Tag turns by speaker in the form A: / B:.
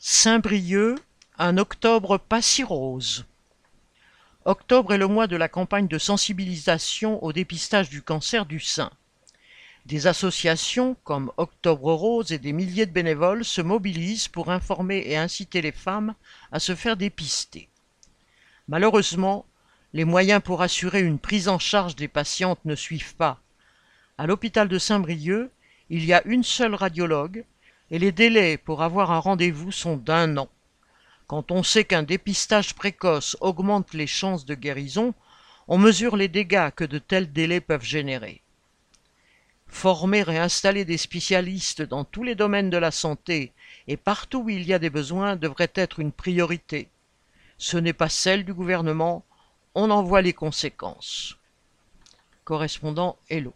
A: Saint-Brieuc, un octobre pas si rose. Octobre est le mois de la campagne de sensibilisation au dépistage du cancer du sein. Des associations comme Octobre Rose et des milliers de bénévoles se mobilisent pour informer et inciter les femmes à se faire dépister. Malheureusement, les moyens pour assurer une prise en charge des patientes ne suivent pas. À l'hôpital de Saint-Brieuc, il y a une seule radiologue et les délais pour avoir un rendez-vous sont d'un an. Quand on sait qu'un dépistage précoce augmente les chances de guérison, on mesure les dégâts que de tels délais peuvent générer. Former et installer des spécialistes dans tous les domaines de la santé et partout où il y a des besoins devrait être une priorité. Ce n'est pas celle du gouvernement, on en voit les conséquences. Correspondant Hello.